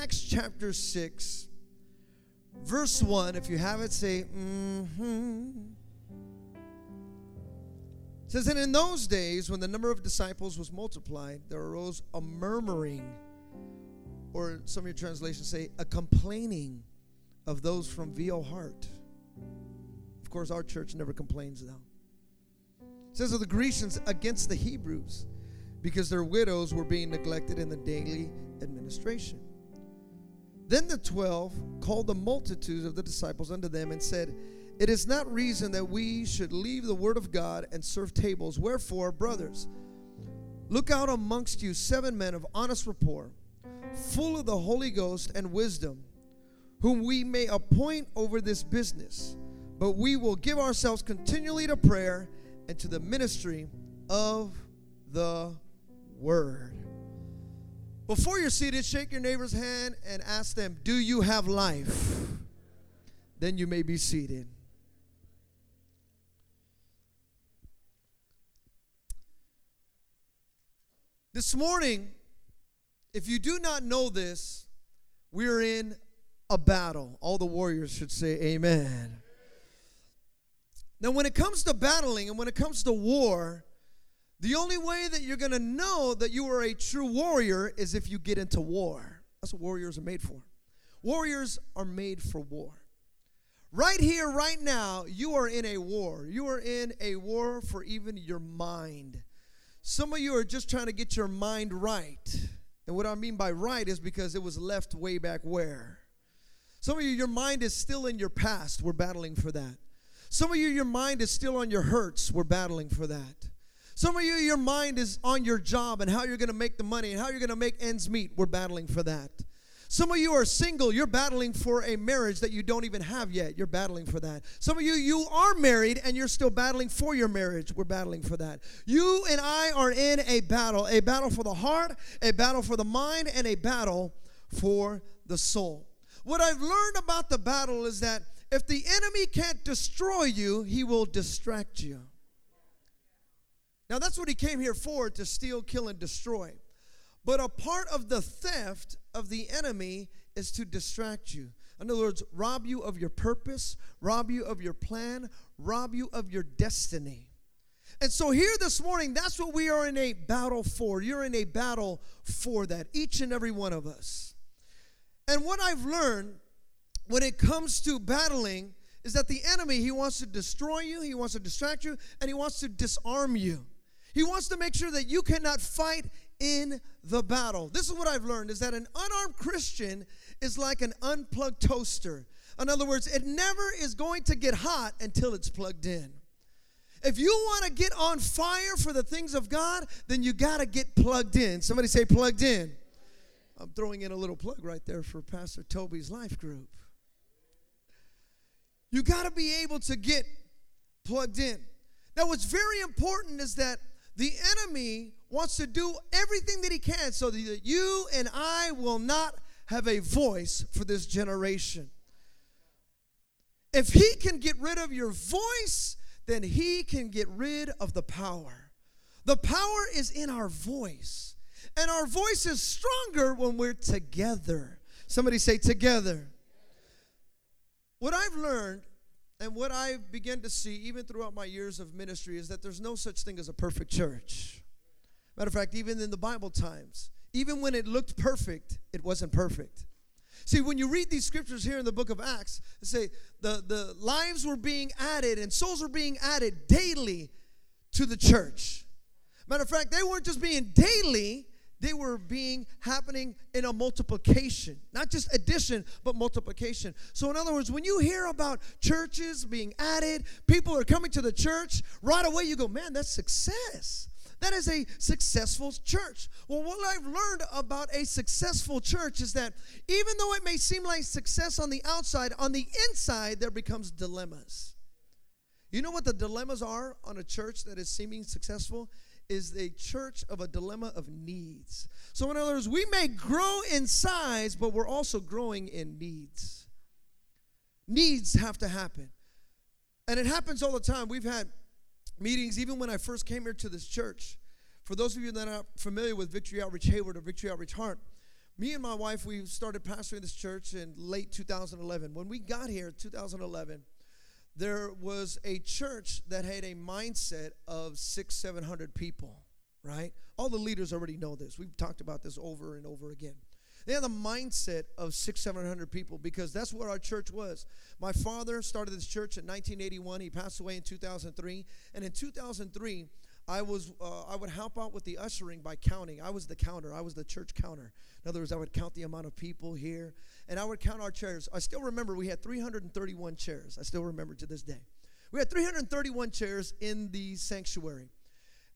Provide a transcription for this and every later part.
Acts chapter 6, verse 1. If you have it, say, mm-hmm. It says, And in those days, when the number of disciples was multiplied, there arose a murmuring, or some of your translations say, a complaining of those from VO Heart. Of course, our church never complains, though. It says of the Grecians against the Hebrews, because their widows were being neglected in the daily administration. Then the twelve called the multitudes of the disciples unto them and said, It is not reason that we should leave the word of God and serve tables. Wherefore, brothers, look out amongst you seven men of honest rapport, full of the Holy Ghost and wisdom, whom we may appoint over this business. But we will give ourselves continually to prayer and to the ministry of the word. Before you're seated, shake your neighbor's hand and ask them, Do you have life? Then you may be seated. This morning, if you do not know this, we're in a battle. All the warriors should say, Amen. Now, when it comes to battling and when it comes to war, the only way that you're going to know that you are a true warrior is if you get into war. That's what warriors are made for. Warriors are made for war. Right here, right now, you are in a war. You are in a war for even your mind. Some of you are just trying to get your mind right. And what I mean by right is because it was left way back where. Some of you, your mind is still in your past. We're battling for that. Some of you, your mind is still on your hurts. We're battling for that. Some of you, your mind is on your job and how you're going to make the money and how you're going to make ends meet. We're battling for that. Some of you are single. You're battling for a marriage that you don't even have yet. You're battling for that. Some of you, you are married and you're still battling for your marriage. We're battling for that. You and I are in a battle a battle for the heart, a battle for the mind, and a battle for the soul. What I've learned about the battle is that if the enemy can't destroy you, he will distract you. Now, that's what he came here for to steal, kill, and destroy. But a part of the theft of the enemy is to distract you. In other words, rob you of your purpose, rob you of your plan, rob you of your destiny. And so, here this morning, that's what we are in a battle for. You're in a battle for that, each and every one of us. And what I've learned when it comes to battling is that the enemy, he wants to destroy you, he wants to distract you, and he wants to disarm you. He wants to make sure that you cannot fight in the battle. This is what I've learned is that an unarmed Christian is like an unplugged toaster. In other words, it never is going to get hot until it's plugged in. If you want to get on fire for the things of God, then you got to get plugged in. Somebody say plugged in. I'm throwing in a little plug right there for Pastor Toby's life group. You got to be able to get plugged in. Now, what's very important is that the enemy wants to do everything that he can so that you and I will not have a voice for this generation. If he can get rid of your voice, then he can get rid of the power. The power is in our voice. And our voice is stronger when we're together. Somebody say together. What I've learned and what I began to see, even throughout my years of ministry, is that there's no such thing as a perfect church. Matter of fact, even in the Bible times, even when it looked perfect, it wasn't perfect. See, when you read these scriptures here in the book of Acts, they say the, the lives were being added and souls were being added daily to the church. Matter of fact, they weren't just being daily, they were being happening in a multiplication not just addition but multiplication so in other words when you hear about churches being added people are coming to the church right away you go man that's success that is a successful church. Well, what I've learned about a successful church is that even though it may seem like success on the outside, on the inside, there becomes dilemmas. You know what the dilemmas are on a church that is seeming successful? Is a church of a dilemma of needs. So, in other words, we may grow in size, but we're also growing in needs. Needs have to happen. And it happens all the time. We've had meetings, even when I first came here to this church. For those of you that are familiar with Victory Outreach Hayward or Victory Outreach Heart, Me and my wife, we started pastoring this church in late 2011. When we got here, 2011, there was a church that had a mindset of six, seven hundred people, right? All the leaders already know this. We've talked about this over and over again. They had the mindset of six, seven hundred people because that's what our church was. My father started this church in 1981. He passed away in 2003. And in 2003, I was uh, I would help out with the ushering by counting. I was the counter. I was the church counter. In other words, I would count the amount of people here, and I would count our chairs. I still remember we had 331 chairs. I still remember to this day. We had 331 chairs in the sanctuary,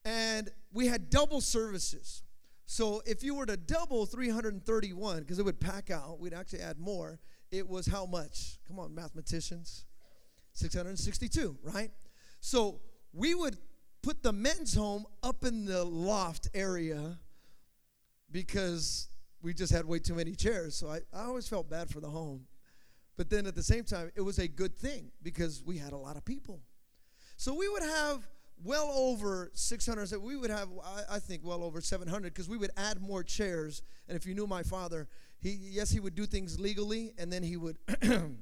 and we had double services. So if you were to double 331, because it would pack out, we'd actually add more. It was how much? Come on, mathematicians. 662, right? So we would put the men's home up in the loft area because we just had way too many chairs. So I, I always felt bad for the home. But then at the same time, it was a good thing because we had a lot of people. So we would have well over 600 we would have i, think well over 700 because we would add more chairs and if you knew my father he yes he would do things legally and then he would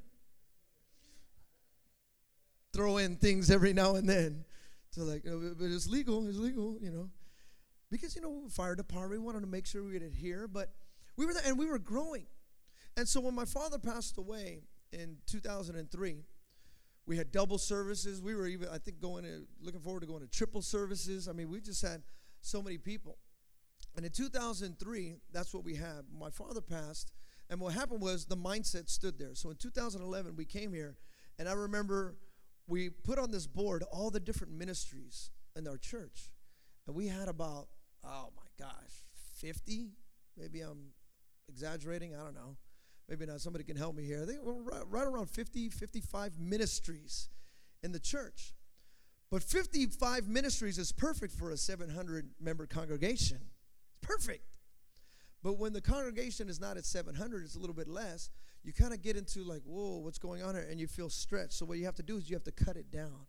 throw in things every now and then so like uh, but it's legal it's legal you know because you know fire department we wanted to make sure we would here, but we were there and we were growing and so when my father passed away in 2003 we had double services. We were even, I think, going to, looking forward to going to triple services. I mean, we just had so many people. And in 2003, that's what we had. My father passed, and what happened was the mindset stood there. So in 2011, we came here, and I remember we put on this board all the different ministries in our church. And we had about, oh my gosh, 50? Maybe I'm exaggerating, I don't know maybe not, somebody can help me here. Think we're right around 50, 55 ministries in the church. But 55 ministries is perfect for a 700 member congregation. It's perfect. But when the congregation is not at 700, it's a little bit less, you kind of get into like, whoa, what's going on here? And you feel stretched. So what you have to do is you have to cut it down.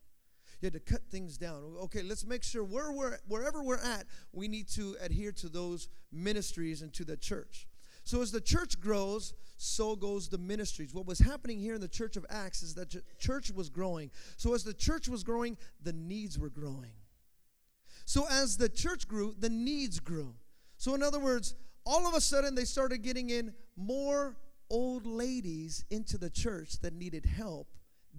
You have to cut things down. Okay, let's make sure where we're, wherever we're at, we need to adhere to those ministries and to the church. So as the church grows, so goes the ministries. What was happening here in the church of Acts is that the church was growing. So as the church was growing, the needs were growing. So as the church grew, the needs grew. So in other words, all of a sudden they started getting in more old ladies into the church that needed help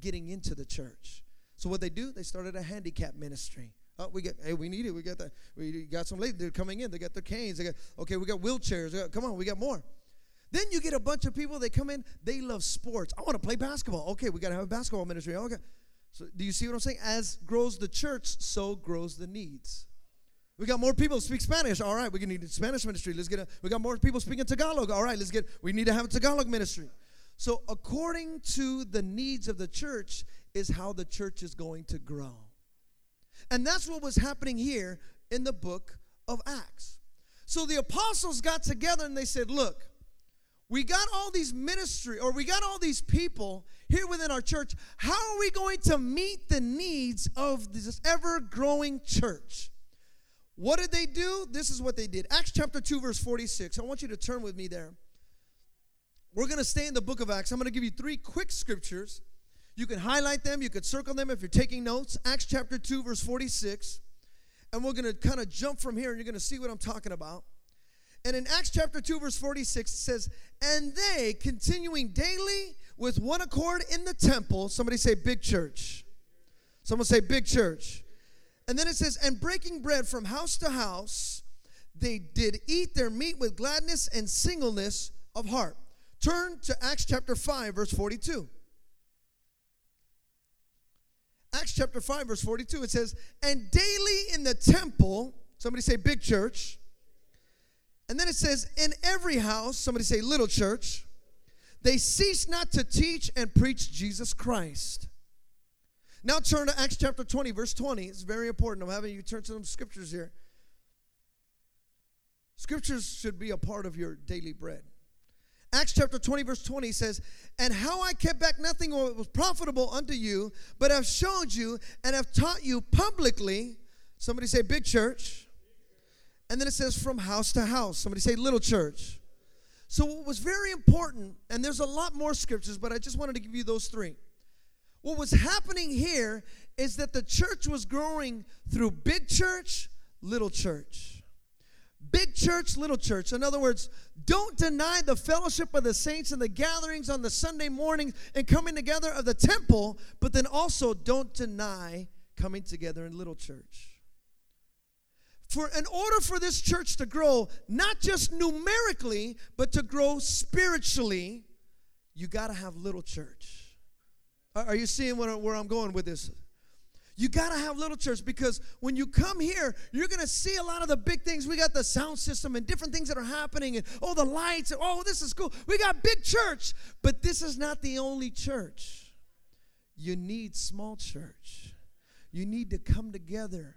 getting into the church. So what they do, they started a handicap ministry. Oh, we get, hey, we need it. We got that. We got some ladies. They're coming in. They got their canes. They got, okay, we got wheelchairs. Got, come on, we got more. Then you get a bunch of people. They come in. They love sports. I want to play basketball. Okay, we got to have a basketball ministry. Okay. So do you see what I'm saying? As grows the church, so grows the needs. We got more people speak Spanish. All right, we need a Spanish ministry. Let's get a. We got more people speaking Tagalog. All right, let's get. We need to have a Tagalog ministry. So according to the needs of the church is how the church is going to grow. And that's what was happening here in the book of Acts. So the apostles got together and they said, Look, we got all these ministry or we got all these people here within our church. How are we going to meet the needs of this ever growing church? What did they do? This is what they did. Acts chapter 2, verse 46. I want you to turn with me there. We're going to stay in the book of Acts. I'm going to give you three quick scriptures you can highlight them, you can circle them if you're taking notes. Acts chapter 2, verse 46. And we're going to kind of jump from here and you're going to see what I'm talking about. And in Acts chapter 2, verse 46, it says, And they, continuing daily with one accord in the temple, somebody say big church. Someone say big church. And then it says, And breaking bread from house to house, they did eat their meat with gladness and singleness of heart. Turn to Acts chapter 5, verse 42. Acts chapter 5, verse 42, it says, And daily in the temple, somebody say big church. And then it says, In every house, somebody say little church, they cease not to teach and preach Jesus Christ. Now turn to Acts chapter 20, verse 20. It's very important. I'm having you turn to some scriptures here. Scriptures should be a part of your daily bread. Acts chapter 20, verse 20 says, And how I kept back nothing what was profitable unto you, but have showed you and have taught you publicly. Somebody say, big church. And then it says, from house to house. Somebody say, little church. So, what was very important, and there's a lot more scriptures, but I just wanted to give you those three. What was happening here is that the church was growing through big church, little church. Big church, little church. In other words, don't deny the fellowship of the saints and the gatherings on the Sunday morning and coming together of the temple, but then also don't deny coming together in little church. For in order for this church to grow, not just numerically, but to grow spiritually, you got to have little church. Are you seeing where I'm going with this? You got to have little church because when you come here, you're going to see a lot of the big things. We got the sound system and different things that are happening, and oh, the lights. And, oh, this is cool. We got big church, but this is not the only church. You need small church. You need to come together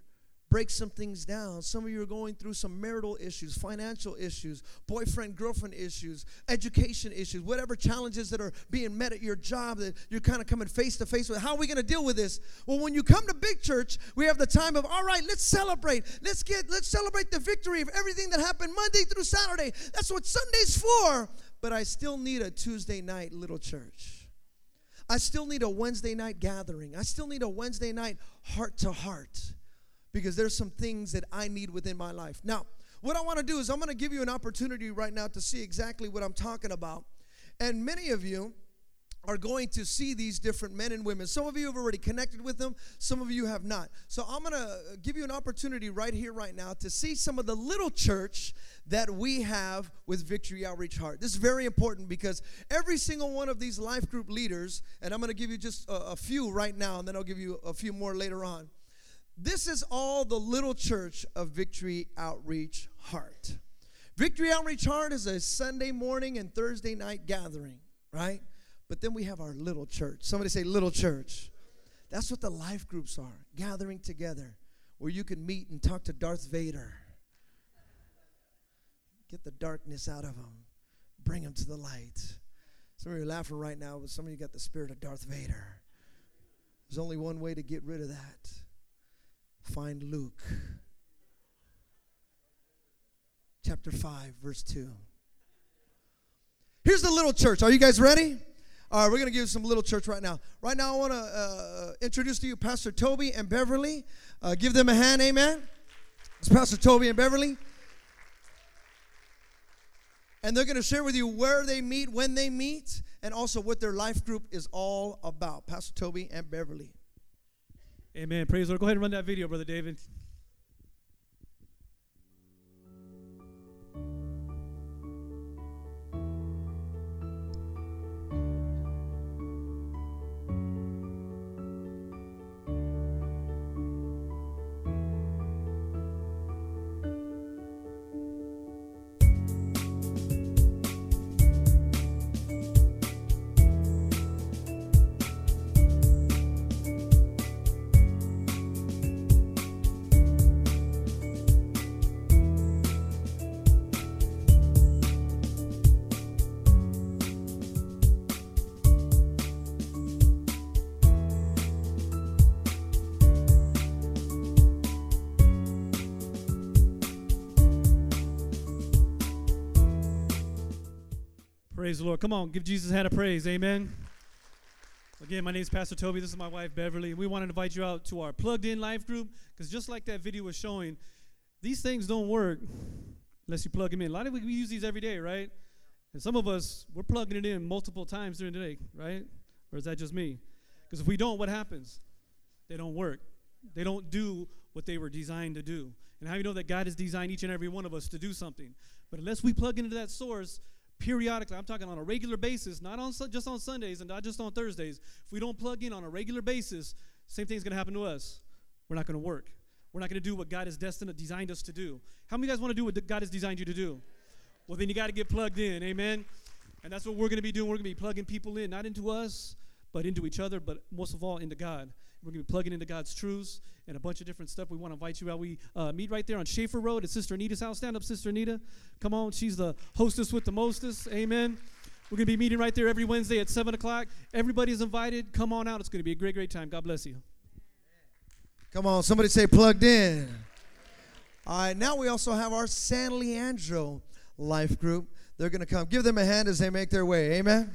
break some things down. Some of you are going through some marital issues, financial issues, boyfriend, girlfriend issues, education issues, whatever challenges that are being met at your job that you're kind of coming face to face with. How are we going to deal with this? Well, when you come to big church, we have the time of, all right, let's celebrate. Let's get, let's celebrate the victory of everything that happened Monday through Saturday. That's what Sunday's for. But I still need a Tuesday night little church. I still need a Wednesday night gathering. I still need a Wednesday night heart to heart because there's some things that I need within my life. Now, what I want to do is I'm going to give you an opportunity right now to see exactly what I'm talking about. And many of you are going to see these different men and women. Some of you have already connected with them, some of you have not. So I'm going to give you an opportunity right here, right now, to see some of the little church that we have with Victory Outreach Heart. This is very important because every single one of these life group leaders, and I'm going to give you just a, a few right now, and then I'll give you a few more later on this is all the little church of Victory Outreach Heart. Victory Outreach Heart is a Sunday morning and Thursday night gathering, right? But then we have our little church. Somebody say, little church. That's what the life groups are gathering together where you can meet and talk to Darth Vader. Get the darkness out of him, bring him to the light. Some of you are laughing right now, but some of you got the spirit of Darth Vader. There's only one way to get rid of that find Luke chapter 5, verse 2. Here's the little church. Are you guys ready? All right, we're going to give you some little church right now. Right now, I want to uh, introduce to you Pastor Toby and Beverly. Uh, give them a hand, amen. It's Pastor Toby and Beverly. And they're going to share with you where they meet, when they meet, and also what their life group is all about. Pastor Toby and Beverly. Amen. Praise the Lord. Go ahead and run that video, Brother David. Praise the Lord. Come on, give Jesus a hand of praise. Amen. Again, my name is Pastor Toby. This is my wife, Beverly. We want to invite you out to our plugged in life group because just like that video was showing, these things don't work unless you plug them in. A lot of we use these every day, right? And some of us, we're plugging it in multiple times during the day, right? Or is that just me? Because if we don't, what happens? They don't work. They don't do what they were designed to do. And how you know that God has designed each and every one of us to do something? But unless we plug into that source, periodically, I'm talking on a regular basis, not on just on Sundays and not just on Thursdays. If we don't plug in on a regular basis, same thing's going to happen to us. We're not going to work. We're not going to do what God has destined, designed us to do. How many of you guys want to do what God has designed you to do? Well, then you got to get plugged in. Amen. And that's what we're going to be doing. We're going to be plugging people in, not into us, but into each other, but most of all into God. We're going to be plugging into God's truths and a bunch of different stuff. We want to invite you out. We uh, meet right there on Schaefer Road at Sister Anita's house. Stand up, Sister Anita. Come on. She's the hostess with the mostest. Amen. We're going to be meeting right there every Wednesday at 7 o'clock. Everybody's invited. Come on out. It's going to be a great, great time. God bless you. Come on. Somebody say plugged in. All right. Now we also have our San Leandro life group. they're going to come. Give them a hand as they make their way. Amen.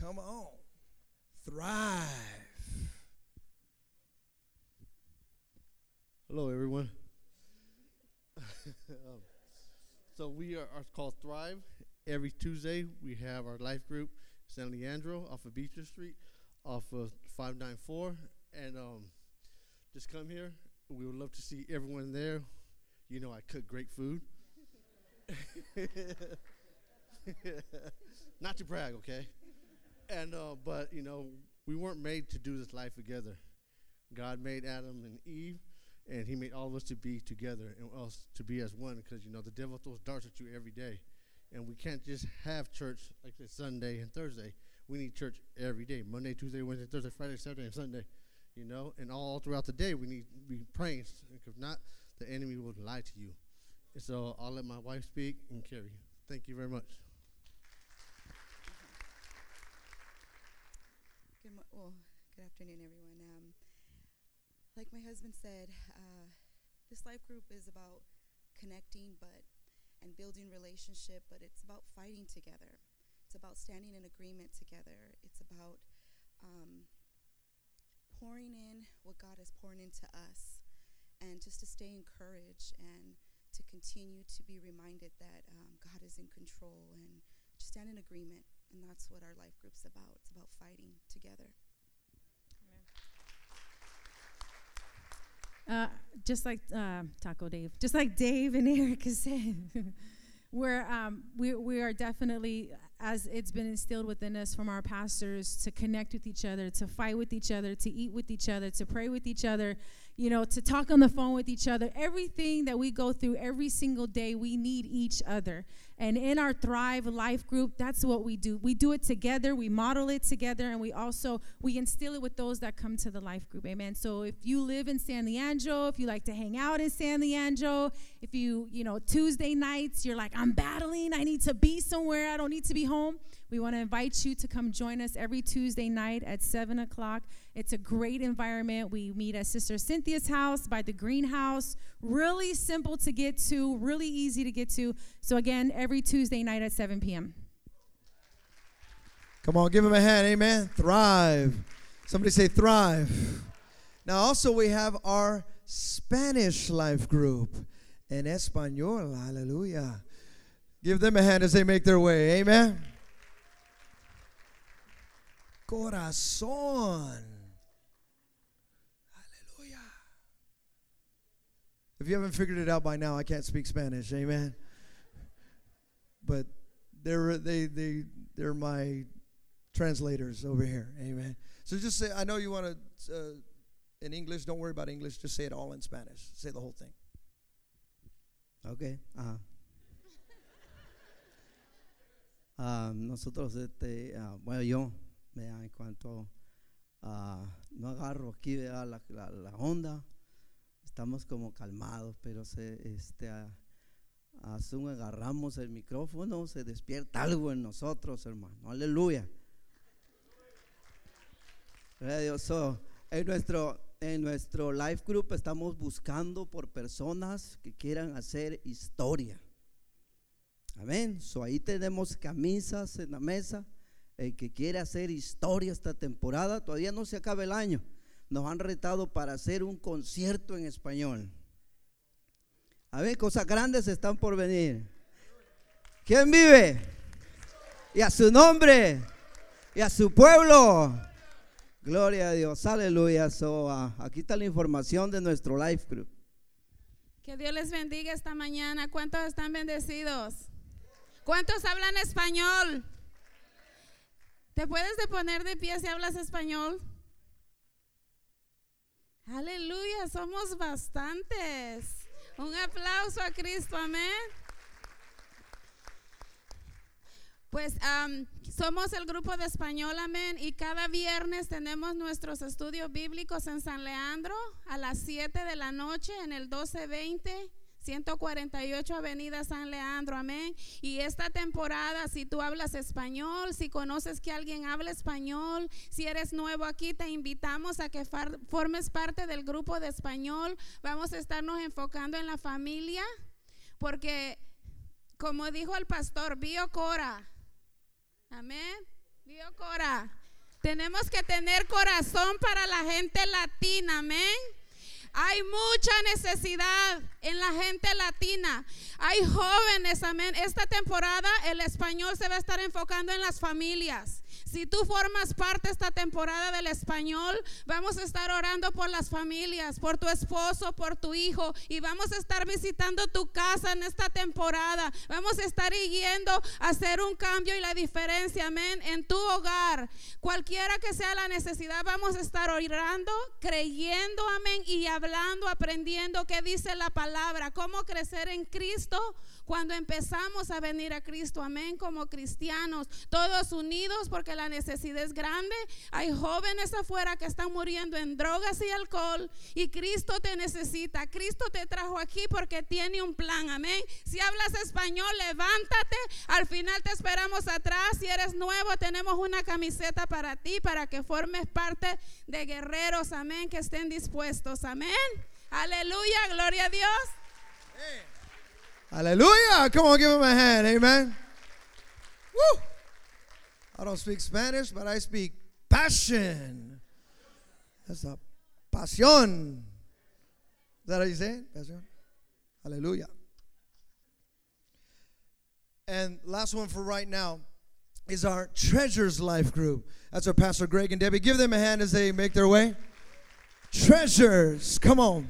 Come on. Thrive. Hello, everyone. Um, so we are, are called Thrive. Every Tuesday, we have our life group, San Leandro, off of Beecher Street, off of 594. And um, just come here. We would love to see everyone there. You know, I cook great food. Not to brag, okay? And uh, but you know, we weren't made to do this life together. God made Adam and Eve, and He made all of us to be together and us to be as one. Because you know, the devil throws darts at you every day, and we can't just have church like this Sunday and Thursday. We need church every day: Monday, Tuesday, Wednesday, Thursday, Friday, Saturday, and Sunday. You know, and all throughout the day we need to be praying. If not, the enemy will lie to you. And so I'll let my wife speak and carry. Thank you very much. Good, mo- well, good afternoon, everyone. Um, like my husband said, uh, this life group is about connecting, but and building relationship. But it's about fighting together. It's about standing in agreement together. It's about um, pouring in what God has poured into us, and just to stay encouraged and to continue to be reminded that um, God is in control and just stand in agreement. And that's what our life group's about. It's about fighting together. Uh, just like uh, Taco Dave, just like Dave and Erica said, we're um, we we are definitely as it's been instilled within us from our pastors to connect with each other, to fight with each other, to eat with each other, to pray with each other, you know, to talk on the phone with each other. Everything that we go through every single day, we need each other. And in our Thrive Life group, that's what we do. We do it together, we model it together, and we also we instill it with those that come to the life group. Amen. So if you live in San Leandro, if you like to hang out in San Leandro, if you, you know, Tuesday nights, you're like, I'm battling, I need to be somewhere, I don't need to be home. We want to invite you to come join us every Tuesday night at 7 o'clock. It's a great environment. We meet at Sister Cynthia's house by the greenhouse. Really simple to get to, really easy to get to. So, again, every Tuesday night at 7 p.m. Come on, give him a hand. Amen. Thrive. Somebody say thrive. Now, also, we have our Spanish life group in Espanol. Hallelujah. Give them a hand as they make their way. Amen. Corazón. Hallelujah. If you haven't figured it out by now, I can't speak Spanish. Amen. But they're they they they're my translators over here. Amen. So just say, I know you want to, uh, in English, don't worry about English, just say it all in Spanish. Say the whole thing. Ok, ajá. Ah, nosotros, este, ah, bueno, yo, vea, en cuanto a, no agarro aquí, vea, la, la, onda, estamos como calmados, pero se, este, a, a según agarramos el micrófono, se despierta algo en nosotros, hermano, aleluya. Dios. En nuestro, en nuestro life group estamos buscando por personas que quieran hacer historia. Amén. So, ahí tenemos camisas en la mesa. El que quiere hacer historia esta temporada, todavía no se acaba el año. Nos han retado para hacer un concierto en español. A ver, cosas grandes están por venir. ¿Quién vive? Y a su nombre. Y a su pueblo. Gloria a Dios, aleluya. So, ah, aquí está la información de nuestro life group. Que Dios les bendiga esta mañana. ¿Cuántos están bendecidos? ¿Cuántos hablan español? ¿Te puedes de poner de pie si hablas español? Aleluya, somos bastantes. Un aplauso a Cristo, amén. Pues somos el grupo de español, amén, y cada viernes tenemos nuestros estudios bíblicos en San Leandro a las 7 de la noche en el 1220 148 Avenida San Leandro, amén. Y esta temporada, si tú hablas español, si conoces que alguien habla español, si eres nuevo aquí, te invitamos a que formes parte del grupo de español. Vamos a estarnos enfocando en la familia, porque como dijo el pastor, Bio Cora, amén. Bio Cora. Tenemos que tener corazón para la gente latina, amén. Hay mucha necesidad en la gente latina. Hay jóvenes, amén. Esta temporada el español se va a estar enfocando en las familias. Si tú formas parte esta temporada del español, vamos a estar orando por las familias, por tu esposo, por tu hijo y vamos a estar visitando tu casa en esta temporada. Vamos a estar yendo a hacer un cambio y la diferencia, amén, en tu hogar. Cualquiera que sea la necesidad, vamos a estar orando, creyendo, amén, y hablando, aprendiendo qué dice la palabra, cómo crecer en Cristo cuando empezamos a venir a Cristo, amén, como cristianos, todos unidos porque la necesidad es grande. Hay jóvenes afuera que están muriendo en drogas y alcohol y Cristo te necesita. Cristo te trajo aquí porque tiene un plan, amén. Si hablas español, levántate. Al final te esperamos atrás. Si eres nuevo, tenemos una camiseta para ti, para que formes parte de guerreros, amén, que estén dispuestos, amén. Aleluya, gloria a Dios. Hallelujah. Come on, give him a hand. Amen. Woo. I don't speak Spanish, but I speak passion. That's a pasión. Is that how you say it? Pasión. Hallelujah. And last one for right now is our Treasures Life group. That's our Pastor Greg and Debbie. Give them a hand as they make their way. Treasures. Come on.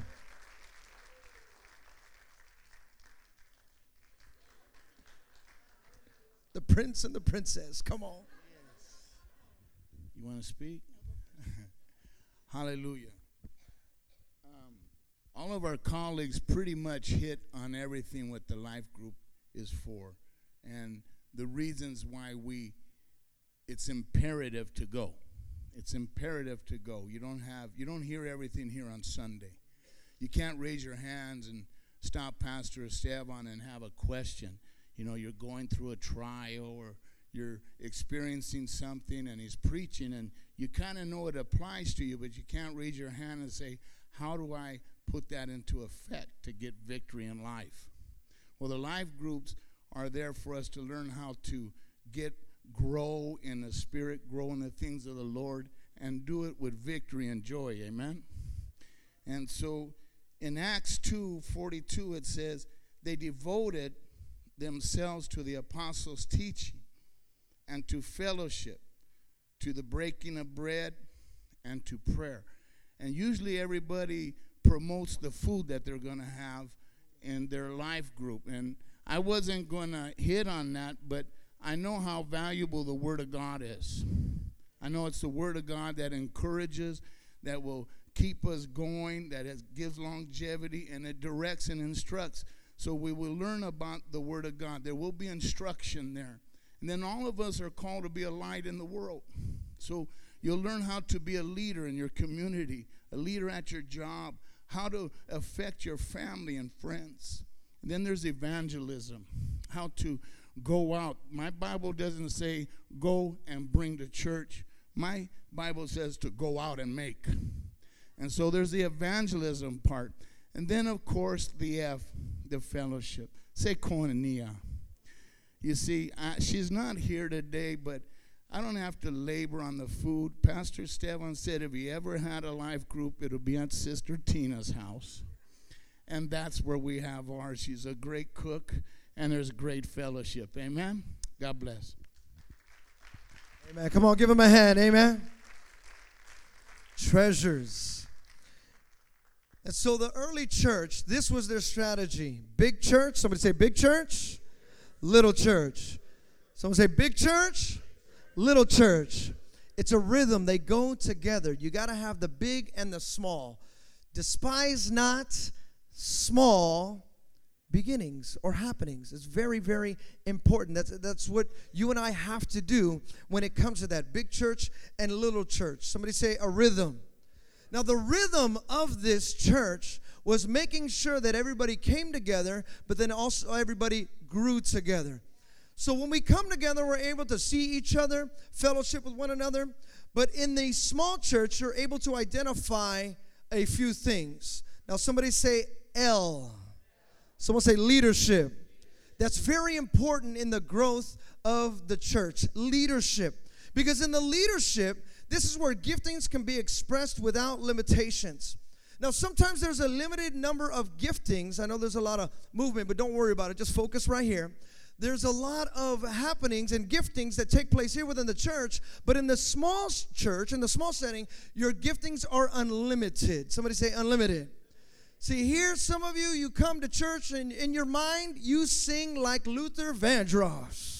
Prince and the princess. Come on. You want to speak? Hallelujah. Um, all of our colleagues pretty much hit on everything what the life group is for and the reasons why we it's imperative to go. It's imperative to go. You don't have you don't hear everything here on Sunday. You can't raise your hands and stop Pastor Esteban and have a question. You know, you're going through a trial or you're experiencing something and he's preaching and you kind of know it applies to you, but you can't raise your hand and say, How do I put that into effect to get victory in life? Well, the life groups are there for us to learn how to get, grow in the Spirit, grow in the things of the Lord, and do it with victory and joy. Amen? And so in Acts 2 42, it says, They devoted themselves to the apostles' teaching and to fellowship, to the breaking of bread, and to prayer. And usually everybody promotes the food that they're going to have in their life group. And I wasn't going to hit on that, but I know how valuable the Word of God is. I know it's the Word of God that encourages, that will keep us going, that gives longevity, and it directs and instructs. So we will learn about the Word of God. There will be instruction there. And then all of us are called to be a light in the world. So you'll learn how to be a leader in your community, a leader at your job, how to affect your family and friends. And then there's evangelism, how to go out. My Bible doesn't say go and bring to church. My Bible says to go out and make. And so there's the evangelism part. And then, of course, the F, the fellowship. Say koinonia. You see, I, she's not here today, but I don't have to labor on the food. Pastor Stefan said if he ever had a life group, it'll be at Sister Tina's house. And that's where we have ours. She's a great cook, and there's great fellowship. Amen? God bless. Amen. Come on, give him a hand. Amen. Treasures. And so the early church, this was their strategy. Big church. Somebody say big church, little church. Someone say big church, little church. It's a rhythm. They go together. You got to have the big and the small. Despise not small beginnings or happenings. It's very, very important. That's, that's what you and I have to do when it comes to that big church and little church. Somebody say a rhythm. Now, the rhythm of this church was making sure that everybody came together, but then also everybody grew together. So when we come together, we're able to see each other, fellowship with one another. But in the small church, you're able to identify a few things. Now, somebody say L. Someone say leadership. That's very important in the growth of the church. Leadership. Because in the leadership, this is where giftings can be expressed without limitations. Now, sometimes there's a limited number of giftings. I know there's a lot of movement, but don't worry about it. Just focus right here there's a lot of happenings and giftings that take place here within the church, but in the small church, in the small setting, your giftings are unlimited. Somebody say unlimited. See, here, some of you, you come to church and in your mind, you sing like Luther Vandross.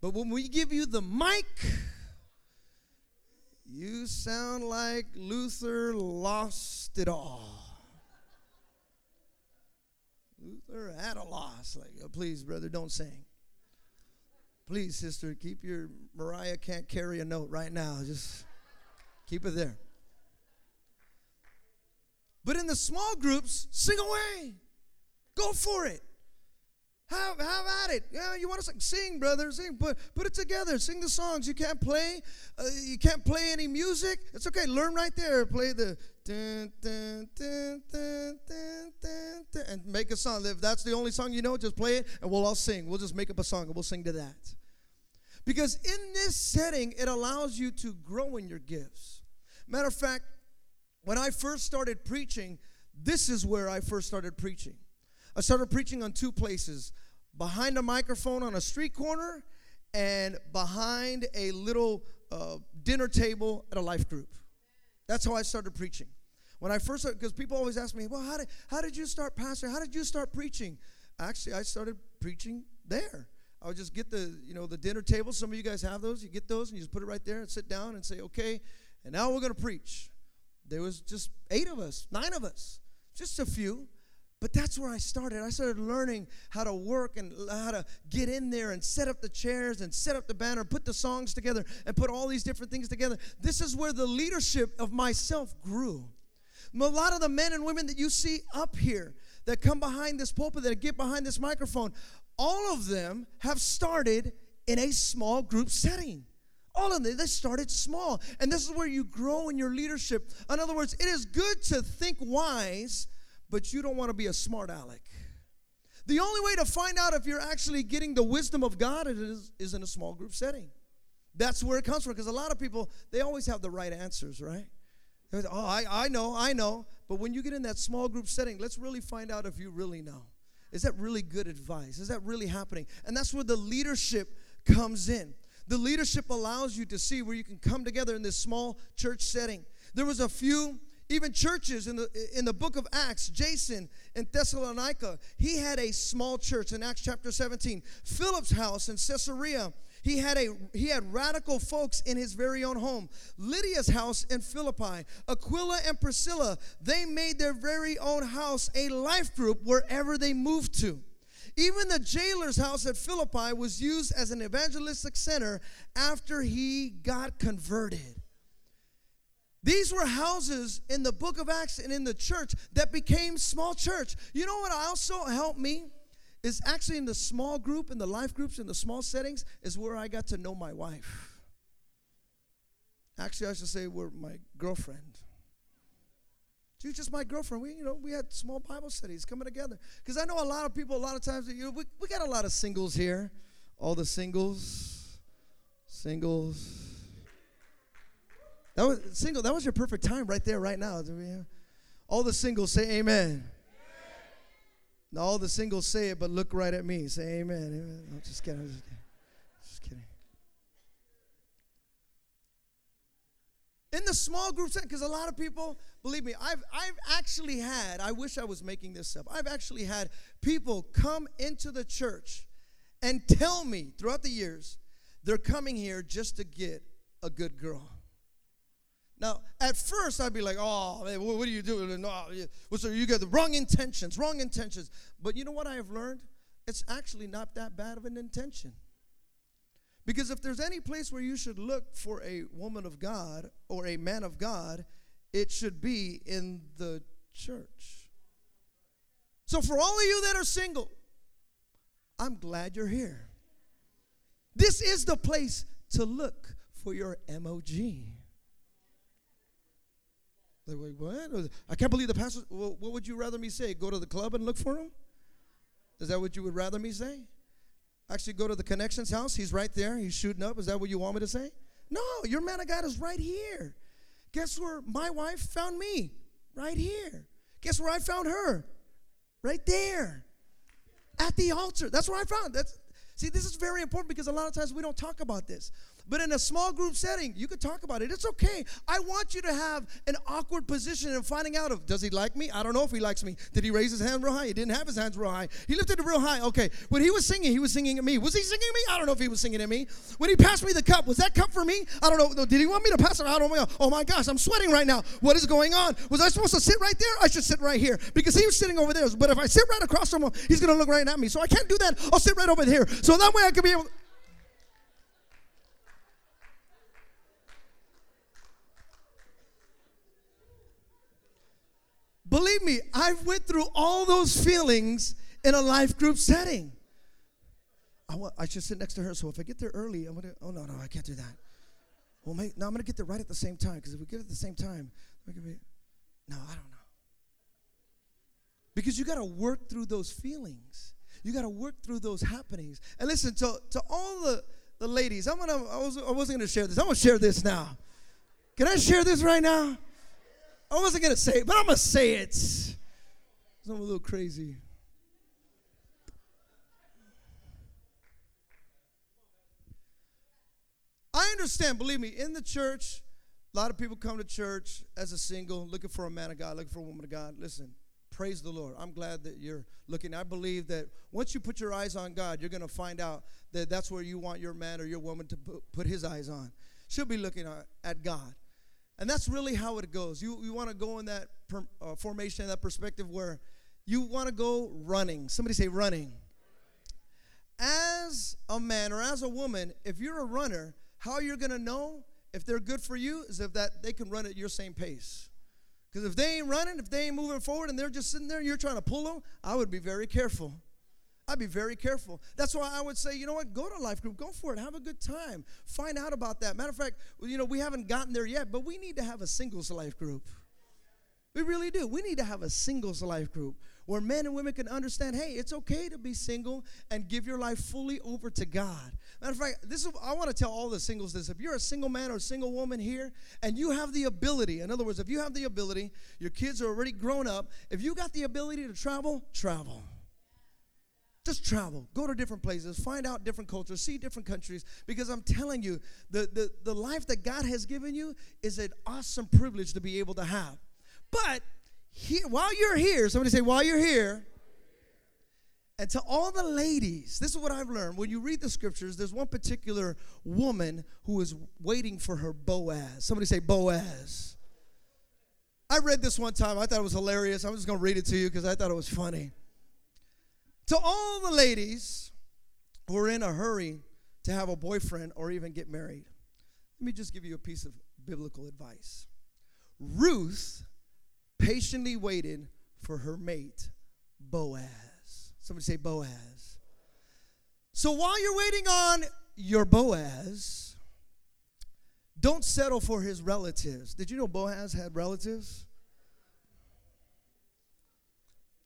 But when we give you the mic, you sound like Luther lost it all. Luther at a loss. Like, oh, please, brother, don't sing. Please, sister, keep your Mariah can't carry a note right now. Just keep it there. But in the small groups, sing away. Go for it. Have, have at it. Yeah, you want to sing? Sing, brother. Sing. Put, put it together. Sing the songs. You can't play. Uh, you can't play any music. It's okay. Learn right there. Play the dun, dun, dun, and make a song. If that's the only song you know, just play it and we'll all sing. We'll just make up a song and we'll sing to that. Because in this setting, it allows you to grow in your gifts. Matter of fact, when I first started preaching, this is where I first started preaching. I started preaching on two places behind a microphone on a street corner and behind a little uh, dinner table at a life group. That's how I started preaching. When I first, because people always ask me, well, how did, how did you start pastoring? How did you start preaching? Actually, I started preaching there. I would just get the, you know, the dinner table. Some of you guys have those. You get those and you just put it right there and sit down and say, okay, and now we're going to preach. There was just eight of us, nine of us, just a few. But that's where I started. I started learning how to work and how to get in there and set up the chairs and set up the banner, put the songs together, and put all these different things together. This is where the leadership of myself grew. A lot of the men and women that you see up here that come behind this pulpit, that get behind this microphone, all of them have started in a small group setting. All of them, they started small. And this is where you grow in your leadership. In other words, it is good to think wise but you don't want to be a smart aleck. The only way to find out if you're actually getting the wisdom of God is, is in a small group setting. That's where it comes from because a lot of people, they always have the right answers, right? oh, I, I know, I know. But when you get in that small group setting, let's really find out if you really know. Is that really good advice? Is that really happening? And that's where the leadership comes in. The leadership allows you to see where you can come together in this small church setting. There was a few even churches in the in the book of Acts, Jason in Thessalonica, he had a small church in Acts chapter 17. Philip's house in Caesarea, he had a he had radical folks in his very own home. Lydia's house in Philippi, Aquila and Priscilla, they made their very own house a life group wherever they moved to. Even the jailer's house at Philippi was used as an evangelistic center after he got converted. These were houses in the book of Acts and in the church that became small church. You know what also helped me? Is actually in the small group, in the life groups, in the small settings, is where I got to know my wife. Actually, I should say, we're my girlfriend. She's just my girlfriend. We, you know, we had small Bible studies coming together. Because I know a lot of people, a lot of times, you know, we, we got a lot of singles here. All the singles, singles, that was single. That was your perfect time right there, right now. All the singles say amen. Now all the singles say it, but look right at me. Say amen. amen. No, just kidding. Just kidding. Just kidding. In the small group setting, because a lot of people, believe me, I've I've actually had. I wish I was making this up. I've actually had people come into the church and tell me throughout the years they're coming here just to get a good girl. Now, at first, I'd be like, oh, man, what are you doing? No, so you got the wrong intentions, wrong intentions. But you know what I have learned? It's actually not that bad of an intention. Because if there's any place where you should look for a woman of God or a man of God, it should be in the church. So, for all of you that are single, I'm glad you're here. This is the place to look for your MOG. Like, what? I can't believe the pastor. Well, what would you rather me say? Go to the club and look for him? Is that what you would rather me say? Actually, go to the connections house. He's right there. He's shooting up. Is that what you want me to say? No, your man of God is right here. Guess where my wife found me? Right here. Guess where I found her? Right there. At the altar. That's where I found. That's see, this is very important because a lot of times we don't talk about this. But in a small group setting, you could talk about it. It's okay. I want you to have an awkward position in finding out if does he like me? I don't know if he likes me. Did he raise his hand real high? He didn't have his hands real high. He lifted it real high. Okay. When he was singing, he was singing at me. Was he singing at me? I don't know if he was singing at me. When he passed me the cup, was that cup for me? I don't know. Did he want me to pass it? I don't know. Oh my gosh, I'm sweating right now. What is going on? Was I supposed to sit right there? I should sit right here because he was sitting over there. But if I sit right across from him, he's going to look right at me. So I can't do that. I'll sit right over here. So that way I can be able. Believe me, I've went through all those feelings in a life group setting. I, want, I should sit next to her, so if I get there early, I'm gonna. Oh no, no, I can't do that. Well, maybe, no, I'm gonna get there right at the same time because if we get at the same time, we could be. No, I don't know. Because you got to work through those feelings. You got to work through those happenings. And listen to to all the the ladies. I'm gonna. I was. I wasn't gonna share this. I'm gonna share this now. Can I share this right now? I wasn't going to say it, but I'm going to say it. I'm a little crazy. I understand, believe me, in the church, a lot of people come to church as a single, looking for a man of God, looking for a woman of God. Listen, praise the Lord. I'm glad that you're looking. I believe that once you put your eyes on God, you're going to find out that that's where you want your man or your woman to put his eyes on. She'll be looking at God. And that's really how it goes. You, you want to go in that per, uh, formation, that perspective where you want to go running. Somebody say running. As a man or as a woman, if you're a runner, how you're going to know if they're good for you is if that they can run at your same pace. Because if they ain't running, if they ain't moving forward and they're just sitting there and you're trying to pull them, I would be very careful. I'd be very careful. That's why I would say, you know what, go to life group, go for it, have a good time, find out about that. Matter of fact, you know, we haven't gotten there yet, but we need to have a singles life group. We really do. We need to have a singles life group where men and women can understand, hey, it's okay to be single and give your life fully over to God. Matter of fact, this is I want to tell all the singles this. If you're a single man or a single woman here and you have the ability, in other words, if you have the ability, your kids are already grown up, if you got the ability to travel, travel. Just travel, go to different places, find out different cultures, see different countries. Because I'm telling you, the, the, the life that God has given you is an awesome privilege to be able to have. But here, while you're here, somebody say, while you're here, and to all the ladies, this is what I've learned. When you read the scriptures, there's one particular woman who is waiting for her Boaz. Somebody say Boaz. I read this one time. I thought it was hilarious. I'm just going to read it to you because I thought it was funny. To all the ladies who are in a hurry to have a boyfriend or even get married, let me just give you a piece of biblical advice. Ruth patiently waited for her mate, Boaz. Somebody say Boaz. So while you're waiting on your Boaz, don't settle for his relatives. Did you know Boaz had relatives?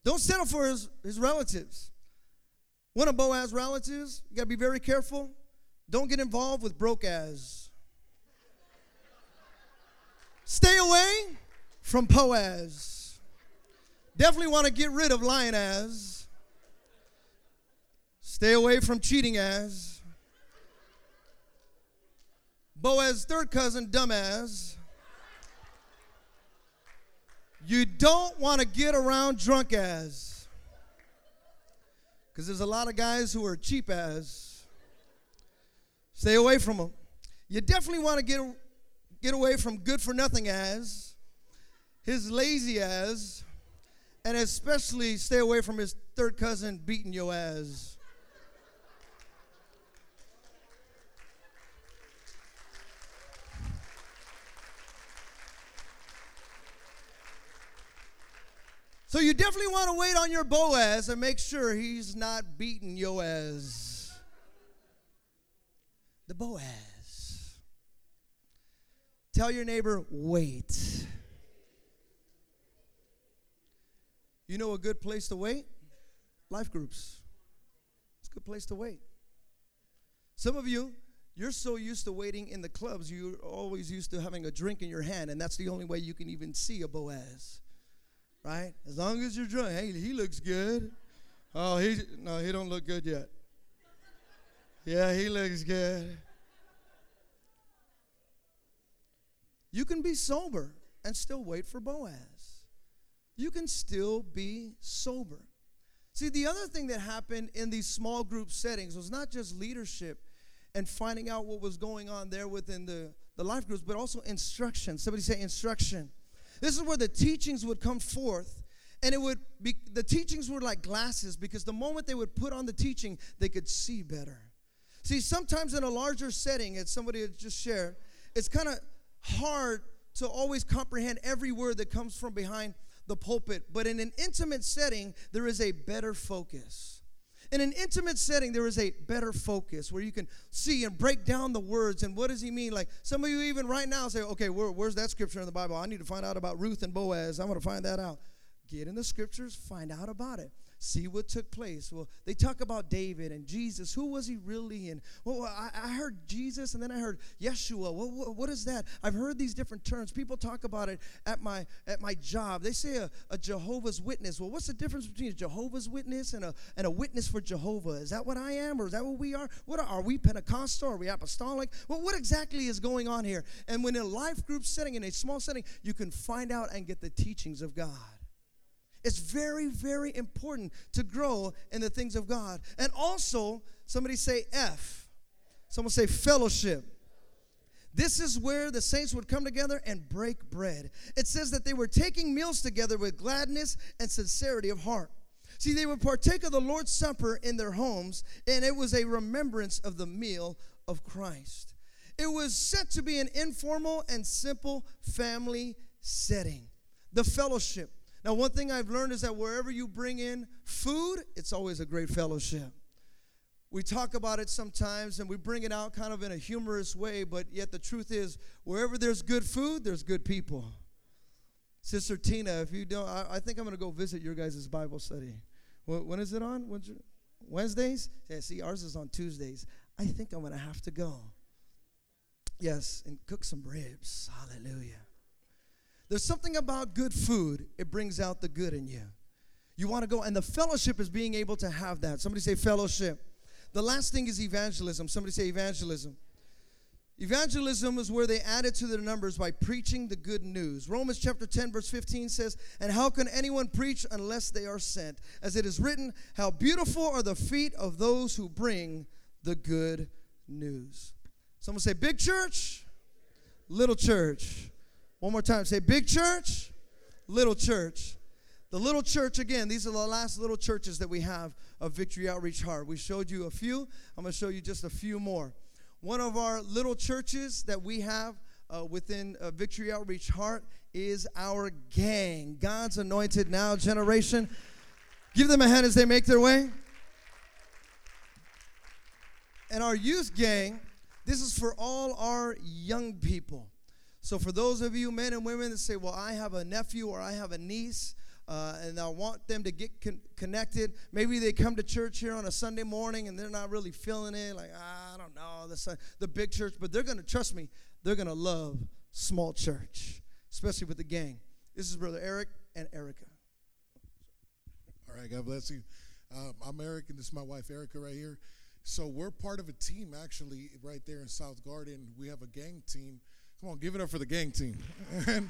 Don't settle for his, his relatives. One of Boaz's relatives, you got to be very careful. Don't get involved with Brokeaz. Stay away from Boaz. Definitely want to get rid of Lionaz. Stay away from cheating as. Boaz's third cousin, dumb Dumbass. You don't want to get around drunk as. Because there's a lot of guys who are cheap as. Stay away from them. You definitely want to get, get away from good for nothing as, his lazy as, and especially stay away from his third cousin beating your ass. So you definitely want to wait on your Boaz and make sure he's not beating Yoaz. The Boaz. Tell your neighbor, wait. You know a good place to wait? Life groups. It's a good place to wait. Some of you, you're so used to waiting in the clubs, you're always used to having a drink in your hand, and that's the only way you can even see a Boaz. Right? As long as you're drunk, hey, he looks good. Oh, he no, he don't look good yet. Yeah, he looks good. You can be sober and still wait for Boaz. You can still be sober. See, the other thing that happened in these small group settings was not just leadership and finding out what was going on there within the, the life groups, but also instruction. Somebody say instruction. This is where the teachings would come forth. And it would be, the teachings were like glasses because the moment they would put on the teaching, they could see better. See, sometimes in a larger setting, as somebody had just shared, it's kind of hard to always comprehend every word that comes from behind the pulpit. But in an intimate setting, there is a better focus. In an intimate setting, there is a better focus where you can see and break down the words and what does he mean. Like some of you, even right now, say, okay, where, where's that scripture in the Bible? I need to find out about Ruth and Boaz. I'm going to find that out. Get in the scriptures, find out about it see what took place. Well, they talk about David and Jesus. Who was he really? And well, I, I heard Jesus and then I heard Yeshua. What, what is that? I've heard these different terms. People talk about it at my at my job. They say a, a Jehovah's Witness. Well, what's the difference between a Jehovah's Witness and a and a witness for Jehovah? Is that what I am, or is that what we are? What are, are we Pentecostal? Are we apostolic? Well, what exactly is going on here? And when in a life group setting, in a small setting, you can find out and get the teachings of God. It's very, very important to grow in the things of God. And also, somebody say F. Someone say fellowship. This is where the saints would come together and break bread. It says that they were taking meals together with gladness and sincerity of heart. See, they would partake of the Lord's Supper in their homes, and it was a remembrance of the meal of Christ. It was set to be an informal and simple family setting. The fellowship. Now, one thing I've learned is that wherever you bring in food, it's always a great fellowship. We talk about it sometimes and we bring it out kind of in a humorous way, but yet the truth is, wherever there's good food, there's good people. Sister Tina, if you don't, I, I think I'm going to go visit your guys' Bible study. When, when is it on? Your, Wednesdays? Yeah, see, ours is on Tuesdays. I think I'm going to have to go. Yes, and cook some ribs. Hallelujah. There's something about good food, it brings out the good in you. You want to go, and the fellowship is being able to have that. Somebody say fellowship. The last thing is evangelism. Somebody say evangelism. Evangelism is where they added to their numbers by preaching the good news. Romans chapter 10, verse 15 says, And how can anyone preach unless they are sent? As it is written, How beautiful are the feet of those who bring the good news. Someone say, Big church, little church. One more time. Say big church, little church. The little church, again, these are the last little churches that we have of Victory Outreach Heart. We showed you a few. I'm going to show you just a few more. One of our little churches that we have uh, within uh, Victory Outreach Heart is our gang, God's Anointed Now generation. Give them a hand as they make their way. And our youth gang, this is for all our young people. So, for those of you men and women that say, Well, I have a nephew or I have a niece, uh, and I want them to get con- connected. Maybe they come to church here on a Sunday morning and they're not really feeling it. Like, ah, I don't know, the, the big church, but they're going to, trust me, they're going to love small church, especially with the gang. This is Brother Eric and Erica. All right, God bless you. Um, I'm Eric, and this is my wife, Erica, right here. So we're part of a team, actually, right there in South Garden. We have a gang team Come on, give it up for the gang team. and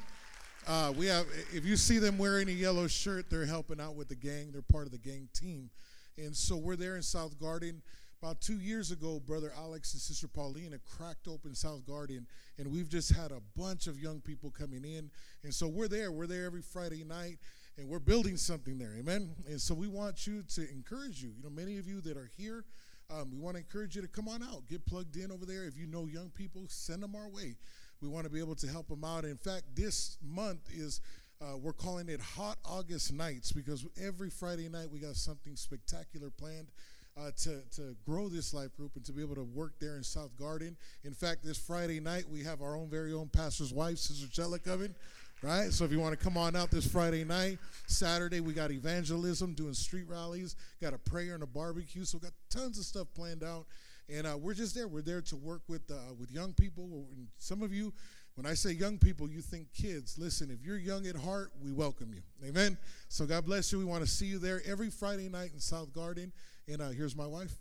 uh, we have, if you see them wearing a yellow shirt, they're helping out with the gang. They're part of the gang team. And so we're there in South Garden. About two years ago, Brother Alex and Sister Paulina cracked open South Garden, and we've just had a bunch of young people coming in. And so we're there. We're there every Friday night, and we're building something there. Amen. And so we want you to encourage you. You know, many of you that are here, um, we want to encourage you to come on out, get plugged in over there. If you know young people, send them our way we want to be able to help them out. In fact, this month is Uh, we're calling it Hot August Nights because every Friday night we got something spectacular planned. Uh, to, to grow this life group and to be able to work there in South Garden. In fact, this Friday night, we have our own very own pastor's wife, Sister Chella, coming, right? So if you want to come on out this Friday night, Saturday, we got evangelism, doing street rallies, got a prayer and a barbecue. So we got tons of stuff planned out. And uh, we're just there. We're there to work with, uh, with young people. Some of you, when I say young people, you think kids. Listen, if you're young at heart, we welcome you. Amen. So God bless you. We want to see you there every Friday night in South Garden. And uh, here's my wife.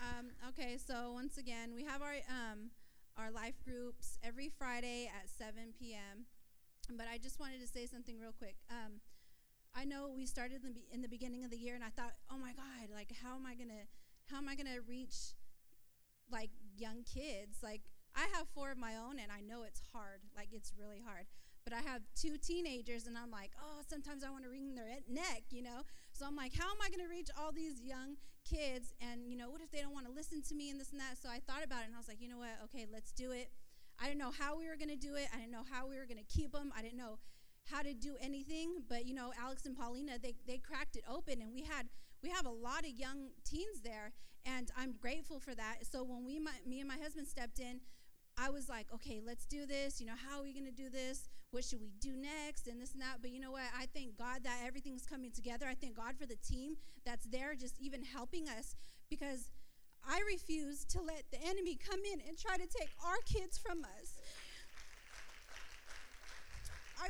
Um, okay, so once again, we have our um, our life groups every Friday at 7 p.m. But I just wanted to say something real quick. Um, I know we started in the, in the beginning of the year, and I thought, oh my God, like how am I gonna how am I gonna reach like young kids? Like I have four of my own, and I know it's hard. Like it's really hard. But I have two teenagers, and I'm like, oh, sometimes I want to wring their neck, you know. So I'm like, how am I to reach all these young kids? And you know, what if they don't want to listen to me and this and that? So I thought about it, and I was like, you know what? Okay, let's do it. I didn't know how we were going to do it. I didn't know how we were going to keep them. I didn't know how to do anything. But you know, Alex and Paulina, they they cracked it open, and we had we have a lot of young teens there, and I'm grateful for that. So when we my, me and my husband stepped in. I was like, okay, let's do this. You know, how are we going to do this? What should we do next? And this and that. But you know what? I thank God that everything's coming together. I thank God for the team that's there, just even helping us, because I refuse to let the enemy come in and try to take our kids from us. I,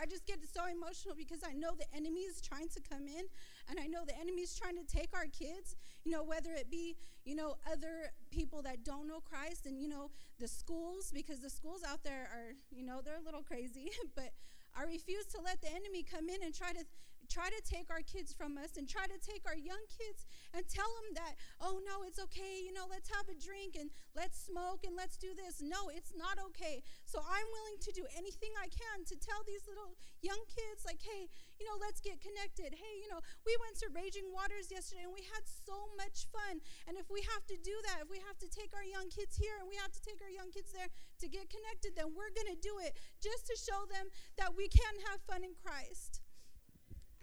I just get so emotional because I know the enemy is trying to come in and I know the enemy is trying to take our kids, you know, whether it be, you know, other people that don't know Christ and, you know, the schools, because the schools out there are, you know, they're a little crazy, but I refuse to let the enemy come in and try to try to take our kids from us and try to take our young kids and tell them that, oh no, it's okay, you know, let's have a drink and let's smoke and let's do this. No, it's not okay. So I'm willing to do anything I can to tell these little young kids, like, hey, you know, let's get connected. Hey, you know, we went to Raging Waters yesterday and we had so much fun. And if we have to do that, if we have to take our young kids here and we have to take our young kids there to get connected, then we're going to do it just to show them that we can have fun in Christ.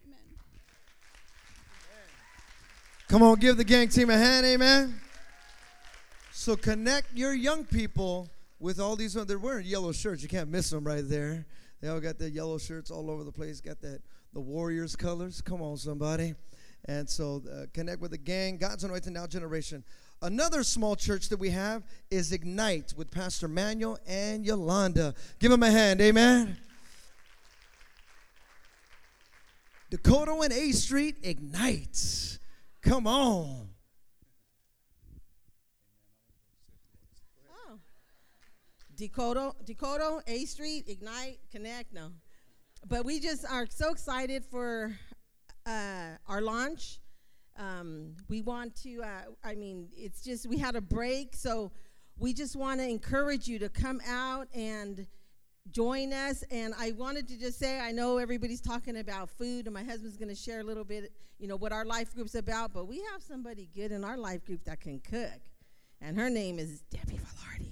Amen. Come on, give the gang team a hand, amen. So connect your young people with all these. They're wearing yellow shirts. You can't miss them right there. They all got their yellow shirts all over the place. Got that the Warriors colors. Come on, somebody. And so uh, connect with the gang. God's anointed now generation. Another small church that we have is Ignite with Pastor Manuel and Yolanda. Give them a hand, amen. Dakota and A Street ignites. Come on. Oh. Dakota, Dakota, A Street, Ignite, Connect, no. But we just are so excited for uh, our launch. Um, we want to, uh, I mean, it's just, we had a break, so we just want to encourage you to come out and join us. And I wanted to just say, I know everybody's talking about food, and my husband's going to share a little bit, you know, what our life group's about. But we have somebody good in our life group that can cook, and her name is Debbie Velarde.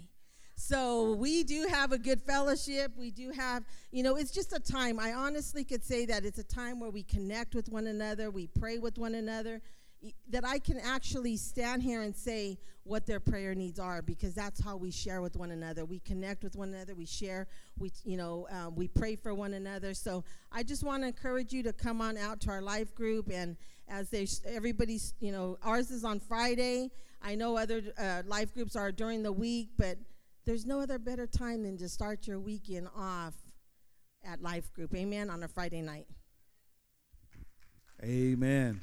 So we do have a good fellowship. We do have, you know, it's just a time. I honestly could say that it's a time where we connect with one another, we pray with one another, that I can actually stand here and say what their prayer needs are because that's how we share with one another. We connect with one another. We share. We, you know, uh, we pray for one another. So I just want to encourage you to come on out to our life group and as they, everybody's, you know, ours is on Friday. I know other uh, life groups are during the week, but there's no other better time than to start your weekend off at life group. Amen. On a Friday night. Amen.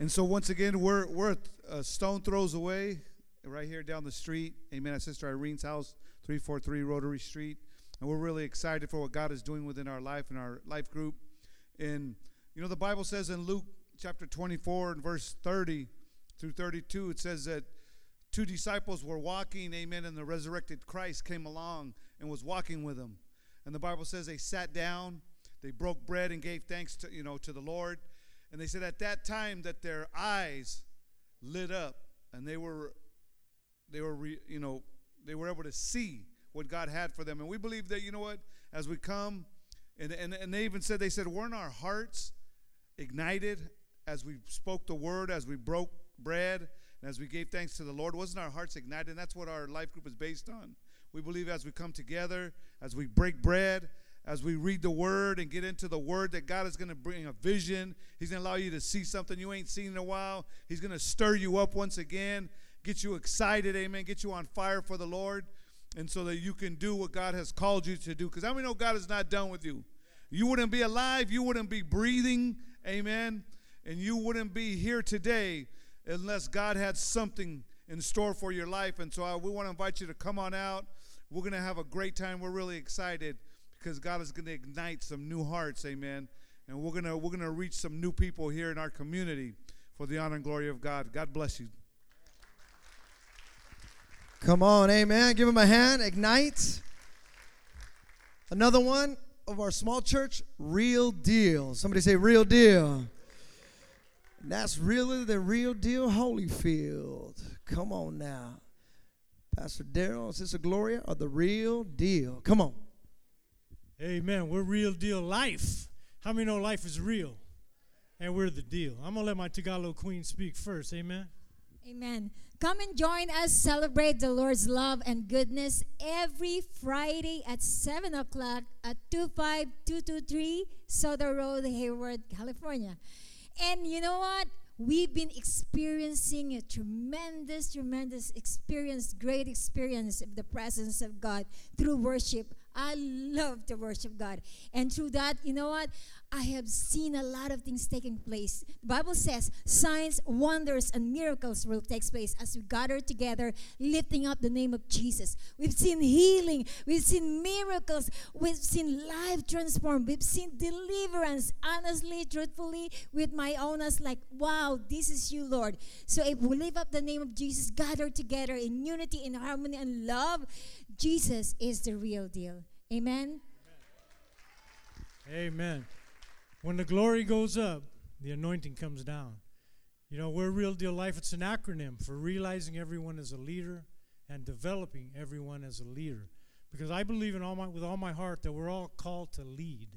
And so once again, we're we're a stone throws away, right here down the street. Amen. At Sister Irene's house, 343 Rotary Street, and we're really excited for what God is doing within our life and our life group. And you know, the Bible says in Luke chapter 24 and verse 30 through 32, it says that two disciples were walking, amen, and the resurrected Christ came along and was walking with them. And the Bible says they sat down, they broke bread and gave thanks to, you know, to the Lord. And they said at that time that their eyes lit up and they were they were re, you know they were able to see what God had for them. And we believe that, you know what, as we come, and, and, and they even said, they said, weren't our hearts ignited as we spoke the word, as we broke bread, and as we gave thanks to the Lord? Wasn't our hearts ignited? And that's what our life group is based on. We believe as we come together, as we break bread, as we read the word and get into the word that God is going to bring a vision. He's going to allow you to see something you ain't seen in a while. He's going to stir you up once again, get you excited, amen, get you on fire for the Lord, and so that you can do what God has called you to do. Because how many know God is not done with you? You wouldn't be alive, you wouldn't be breathing, amen, and you wouldn't be here today unless God had something in store for your life. And so I, we want to invite you to come on out. We're going to have a great time. We're really excited because God is going to ignite some new hearts, amen. And we're going to we're going to reach some new people here in our community for the honor and glory of God. God bless you. Come on, amen. Give him a hand. Ignite. Another one of our small church, real deal. Somebody say real deal. And that's really the real deal Holyfield. Come on now. Pastor Daryl, Sister Gloria are the real deal. Come on. Amen. We're real deal life. How many know life is real? And we're the deal. I'm going to let my Tagalog queen speak first. Amen. Amen. Come and join us celebrate the Lord's love and goodness every Friday at 7 o'clock at 25223 Soto Road, Hayward, California. And you know what? We've been experiencing a tremendous, tremendous experience, great experience of the presence of God through worship. I love to worship God. And through that, you know what? I have seen a lot of things taking place. The Bible says signs, wonders, and miracles will take place as we gather together, lifting up the name of Jesus. We've seen healing, we've seen miracles, we've seen life transformed, we've seen deliverance. Honestly, truthfully, with my own eyes, like, wow, this is you, Lord. So if we lift up the name of Jesus, gather together in unity, in harmony, and love, Jesus is the real deal. Amen. Amen. When the glory goes up, the anointing comes down. You know, we're real deal life. It's an acronym for realizing everyone as a leader and developing everyone as a leader. Because I believe in all my, with all my heart that we're all called to lead.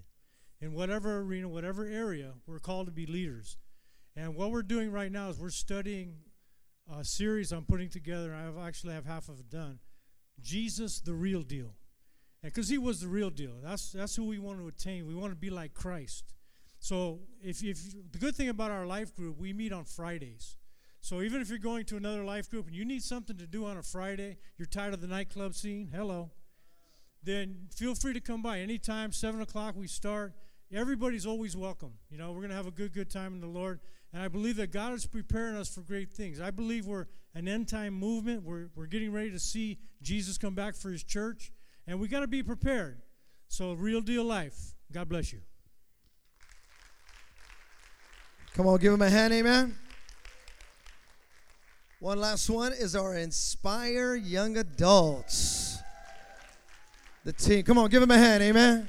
In whatever arena, whatever area, we're called to be leaders. And what we're doing right now is we're studying a series I'm putting together. I actually have half of it done. Jesus, the real deal. Because he was the real deal. That's, that's who we want to attain. We want to be like Christ. So if, if the good thing about our life group, we meet on Fridays. So even if you're going to another life group and you need something to do on a Friday, you're tired of the nightclub scene, hello. Then feel free to come by anytime. Seven o'clock we start. Everybody's always welcome. You know, we're gonna have a good, good time in the Lord. And I believe that God is preparing us for great things. I believe we're an end time movement. We're, we're getting ready to see Jesus come back for his church. And we got to be prepared. So, real deal life. God bless you. Come on, give him a hand, amen. One last one is our Inspire Young Adults. The team. Come on, give him a hand, amen.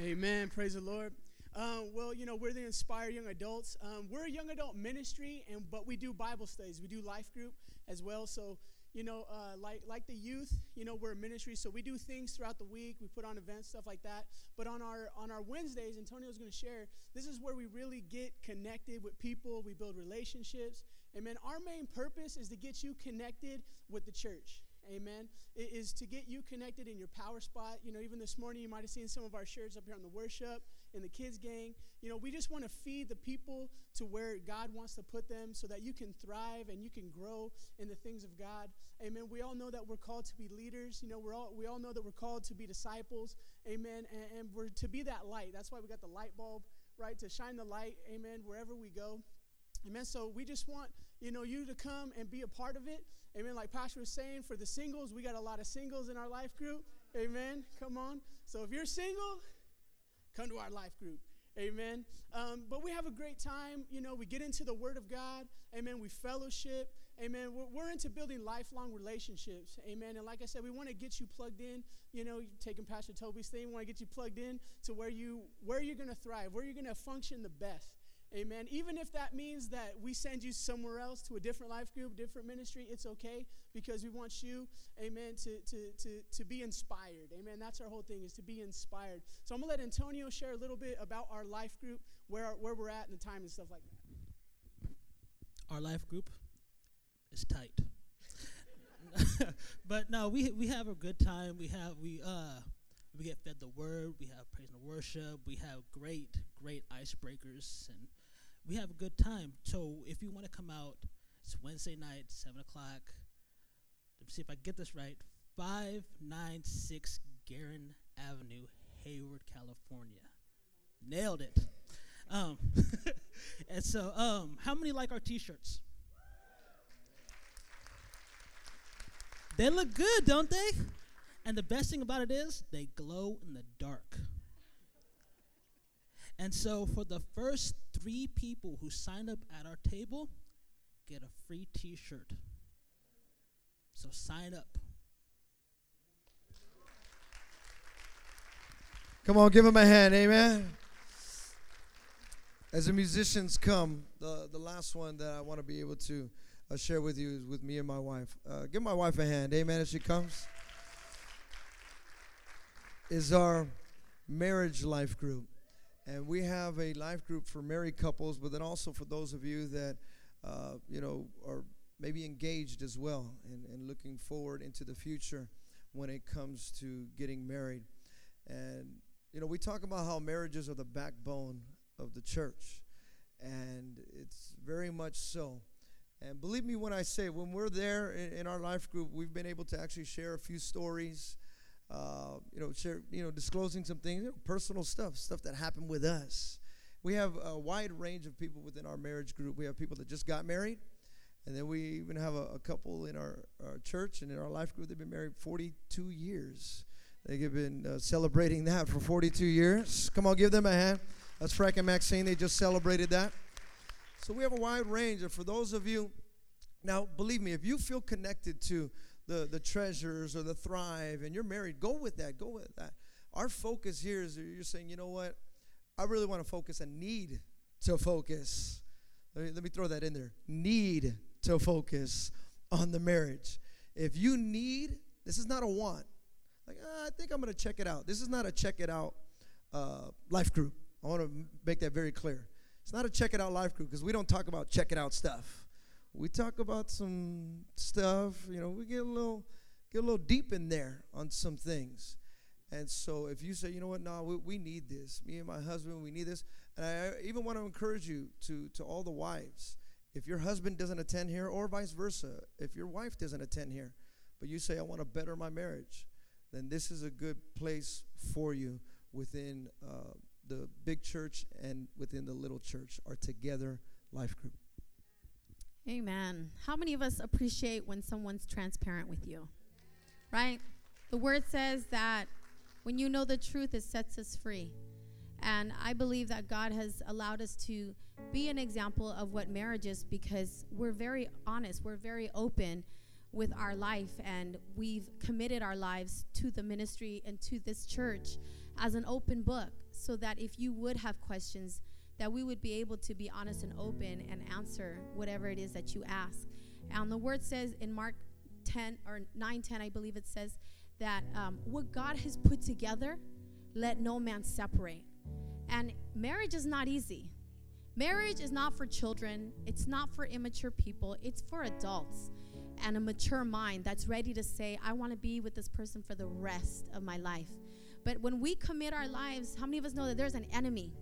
Amen. Praise the Lord. Um, well, you know, we're the Inspire Young Adults. Um, we're a young adult ministry, and but we do Bible studies. We do life group as well. So you know, uh, like like the youth, you know, we're a ministry, so we do things throughout the week. We put on events, stuff like that. But on our on our Wednesdays, Antonio's going to share. This is where we really get connected with people. We build relationships. Amen. Our main purpose is to get you connected with the church. Amen. It is to get you connected in your power spot. You know, even this morning you might have seen some of our shirts up here on the worship in the kids gang. You know, we just want to feed the people to where God wants to put them so that you can thrive and you can grow in the things of God. Amen. We all know that we're called to be leaders. You know, we're all we all know that we're called to be disciples. Amen. And, and we're to be that light. That's why we got the light bulb, right? To shine the light, amen, wherever we go. Amen. So we just want, you know, you to come and be a part of it. Amen. Like Pastor was saying, for the singles, we got a lot of singles in our life group. Amen. Come on. So if you're single, come to our life group. Amen. Um, but we have a great time. You know, we get into the Word of God. Amen. We fellowship. Amen. We're, we're into building lifelong relationships. Amen. And like I said, we want to get you plugged in. You know, taking Pastor Toby's thing, we want to get you plugged in to where you where you're going to thrive, where you're going to function the best. Amen. Even if that means that we send you somewhere else to a different life group, different ministry, it's okay because we want you, amen, to, to, to, to be inspired. Amen. That's our whole thing is to be inspired. So I'm going to let Antonio share a little bit about our life group, where, where we're at and the time and stuff like that. Our life group is tight. but no, we we have a good time. We have we uh we get fed the word. We have praise and worship. We have great great icebreakers, and we have a good time. So if you want to come out, it's Wednesday night, seven o'clock. Let me see if I get this right. Five nine six Guerin Avenue, Hayward, California. Nailed it. Um, and so, um, how many like our T-shirts? They look good, don't they? And the best thing about it is they glow in the dark. And so for the first three people who sign up at our table, get a free t-shirt. So sign up. Come on, give him a hand, amen. As the musicians come, the, the last one that I want to be able to uh, share with you is with me and my wife. Uh, give my wife a hand, amen, as she comes. Is our marriage life group. And we have a life group for married couples, but then also for those of you that, uh, you know, are maybe engaged as well and, and looking forward into the future when it comes to getting married. And, you know, we talk about how marriages are the backbone of the church. And it's very much so. And believe me when I say, when we're there in, in our life group, we've been able to actually share a few stories uh, you know, share, you know, disclosing some things, you know, personal stuff, stuff that happened with us. We have a wide range of people within our marriage group. We have people that just got married, and then we even have a, a couple in our, our church and in our life group. They've been married 42 years. They've been uh, celebrating that for 42 years. Come on, give them a hand. That's Frank and Maxine. They just celebrated that. So we have a wide range. And for those of you, now believe me, if you feel connected to the, the treasures or the thrive and you're married, go with that. Go with that. Our focus here is you're saying, you know what? I really want to focus and need to focus. Let me, let me throw that in there. Need to focus on the marriage. If you need, this is not a want. Like, ah, I think I'm going to check it out. This is not a check it out uh, life group. I want to make that very clear. It's not a check it out life group because we don't talk about check it out stuff we talk about some stuff, you know, we get a little get a little deep in there on some things. And so if you say, you know what, no, we, we need this. Me and my husband, we need this. And I even want to encourage you to to all the wives. If your husband doesn't attend here, or vice versa, if your wife doesn't attend here, but you say, I want to better my marriage, then this is a good place for you within uh, the big church and within the little church, our Together Life Group. Amen. How many of us appreciate when someone's transparent with you? Right? The word says that when you know the truth, it sets us free. And I believe that God has allowed us to be an example of what marriage is because we're very honest, we're very open with our life, and we've committed our lives to the ministry and to this church as an open book so that if you would have questions, that we would be able to be honest and open and answer whatever it is that you ask. And the word says in Mark 10 or 9 10, I believe it says that um, what God has put together, let no man separate. And marriage is not easy. Marriage is not for children, it's not for immature people, it's for adults and a mature mind that's ready to say, I want to be with this person for the rest of my life. But when we commit our lives, how many of us know that there's an enemy?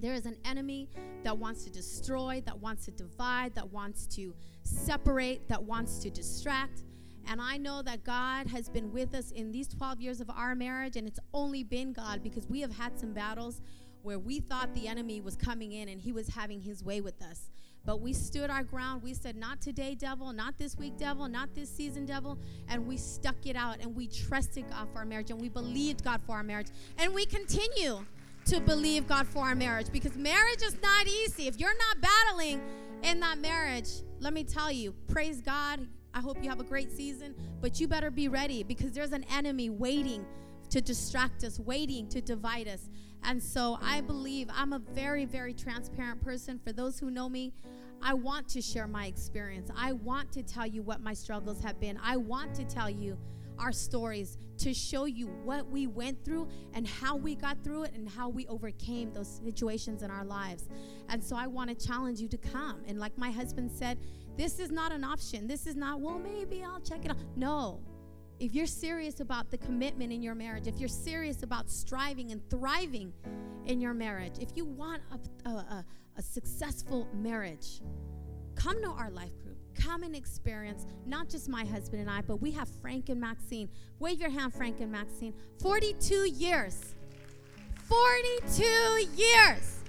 There is an enemy that wants to destroy, that wants to divide, that wants to separate, that wants to distract. And I know that God has been with us in these 12 years of our marriage, and it's only been God because we have had some battles where we thought the enemy was coming in and he was having his way with us. But we stood our ground. We said, Not today, devil, not this week, devil, not this season, devil. And we stuck it out and we trusted God for our marriage and we believed God for our marriage. And we continue to believe God for our marriage because marriage is not easy. If you're not battling in that marriage, let me tell you, praise God. I hope you have a great season, but you better be ready because there's an enemy waiting to distract us, waiting to divide us. And so I believe I'm a very, very transparent person. For those who know me, I want to share my experience. I want to tell you what my struggles have been. I want to tell you our stories to show you what we went through and how we got through it and how we overcame those situations in our lives. And so I want to challenge you to come. And like my husband said, this is not an option. This is not, well, maybe I'll check it out. No. If you're serious about the commitment in your marriage, if you're serious about striving and thriving in your marriage, if you want a, a, a, successful marriage, come to our life group. Come and experience not just my husband and I, but we have Frank and Maxine. Wave your hand, Frank and Maxine. 42 years. 42 years.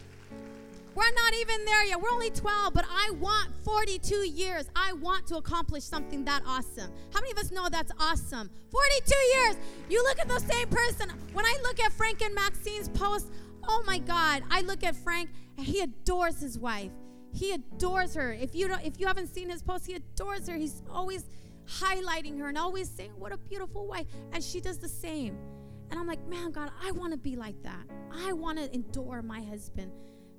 We're not even there yet. We're only 12, but I want 42 years. I want to accomplish something that awesome. How many of us know that's awesome? 42 years. You look at the same person. When I look at Frank and Maxine's post, oh my God, I look at Frank and he adores his wife. He adores her. If you don't, if you haven't seen his post, he adores her. He's always highlighting her and always saying, "What a beautiful wife," and she does the same. And I'm like, man, God, I want to be like that. I want to endure my husband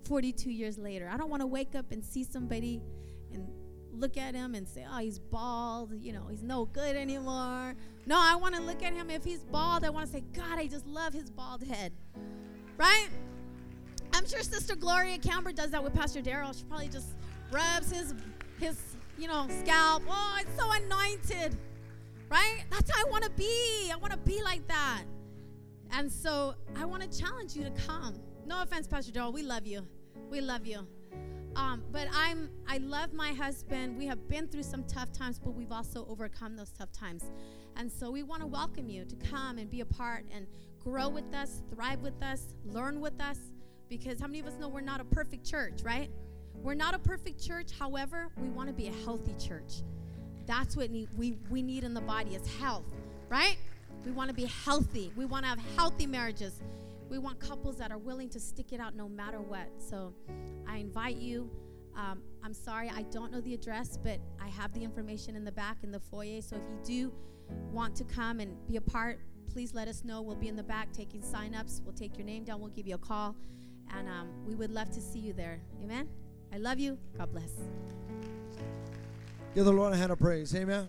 42 years later. I don't want to wake up and see somebody and look at him and say, oh, he's bald, you know, he's no good anymore. No, I want to look at him. If he's bald, I want to say, God, I just love his bald head. Right? I'm sure Sister Gloria Camber does that with Pastor Daryl. She probably just rubs his his you know scalp. Oh, it's so anointed, right? That's how I want to be. I want to be like that. And so I want to challenge you to come. No offense, Pastor Daryl. We love you. We love you. Um, but I'm I love my husband. We have been through some tough times, but we've also overcome those tough times. And so we want to welcome you to come and be a part and grow with us, thrive with us, learn with us. Because how many of us know we're not a perfect church, right? We're not a perfect church. However, we want to be a healthy church. That's what we, we need in the body is health, right? We want to be healthy. We want to have healthy marriages. We want couples that are willing to stick it out no matter what. So I invite you. Um, I'm sorry, I don't know the address, but I have the information in the back in the foyer. So if you do want to come and be a part, please let us know. We'll be in the back taking sign-ups. We'll take your name down. We'll give you a call. And um, we would love to see you there. Amen. I love you. God bless. Give the Lord a hand of praise. Amen.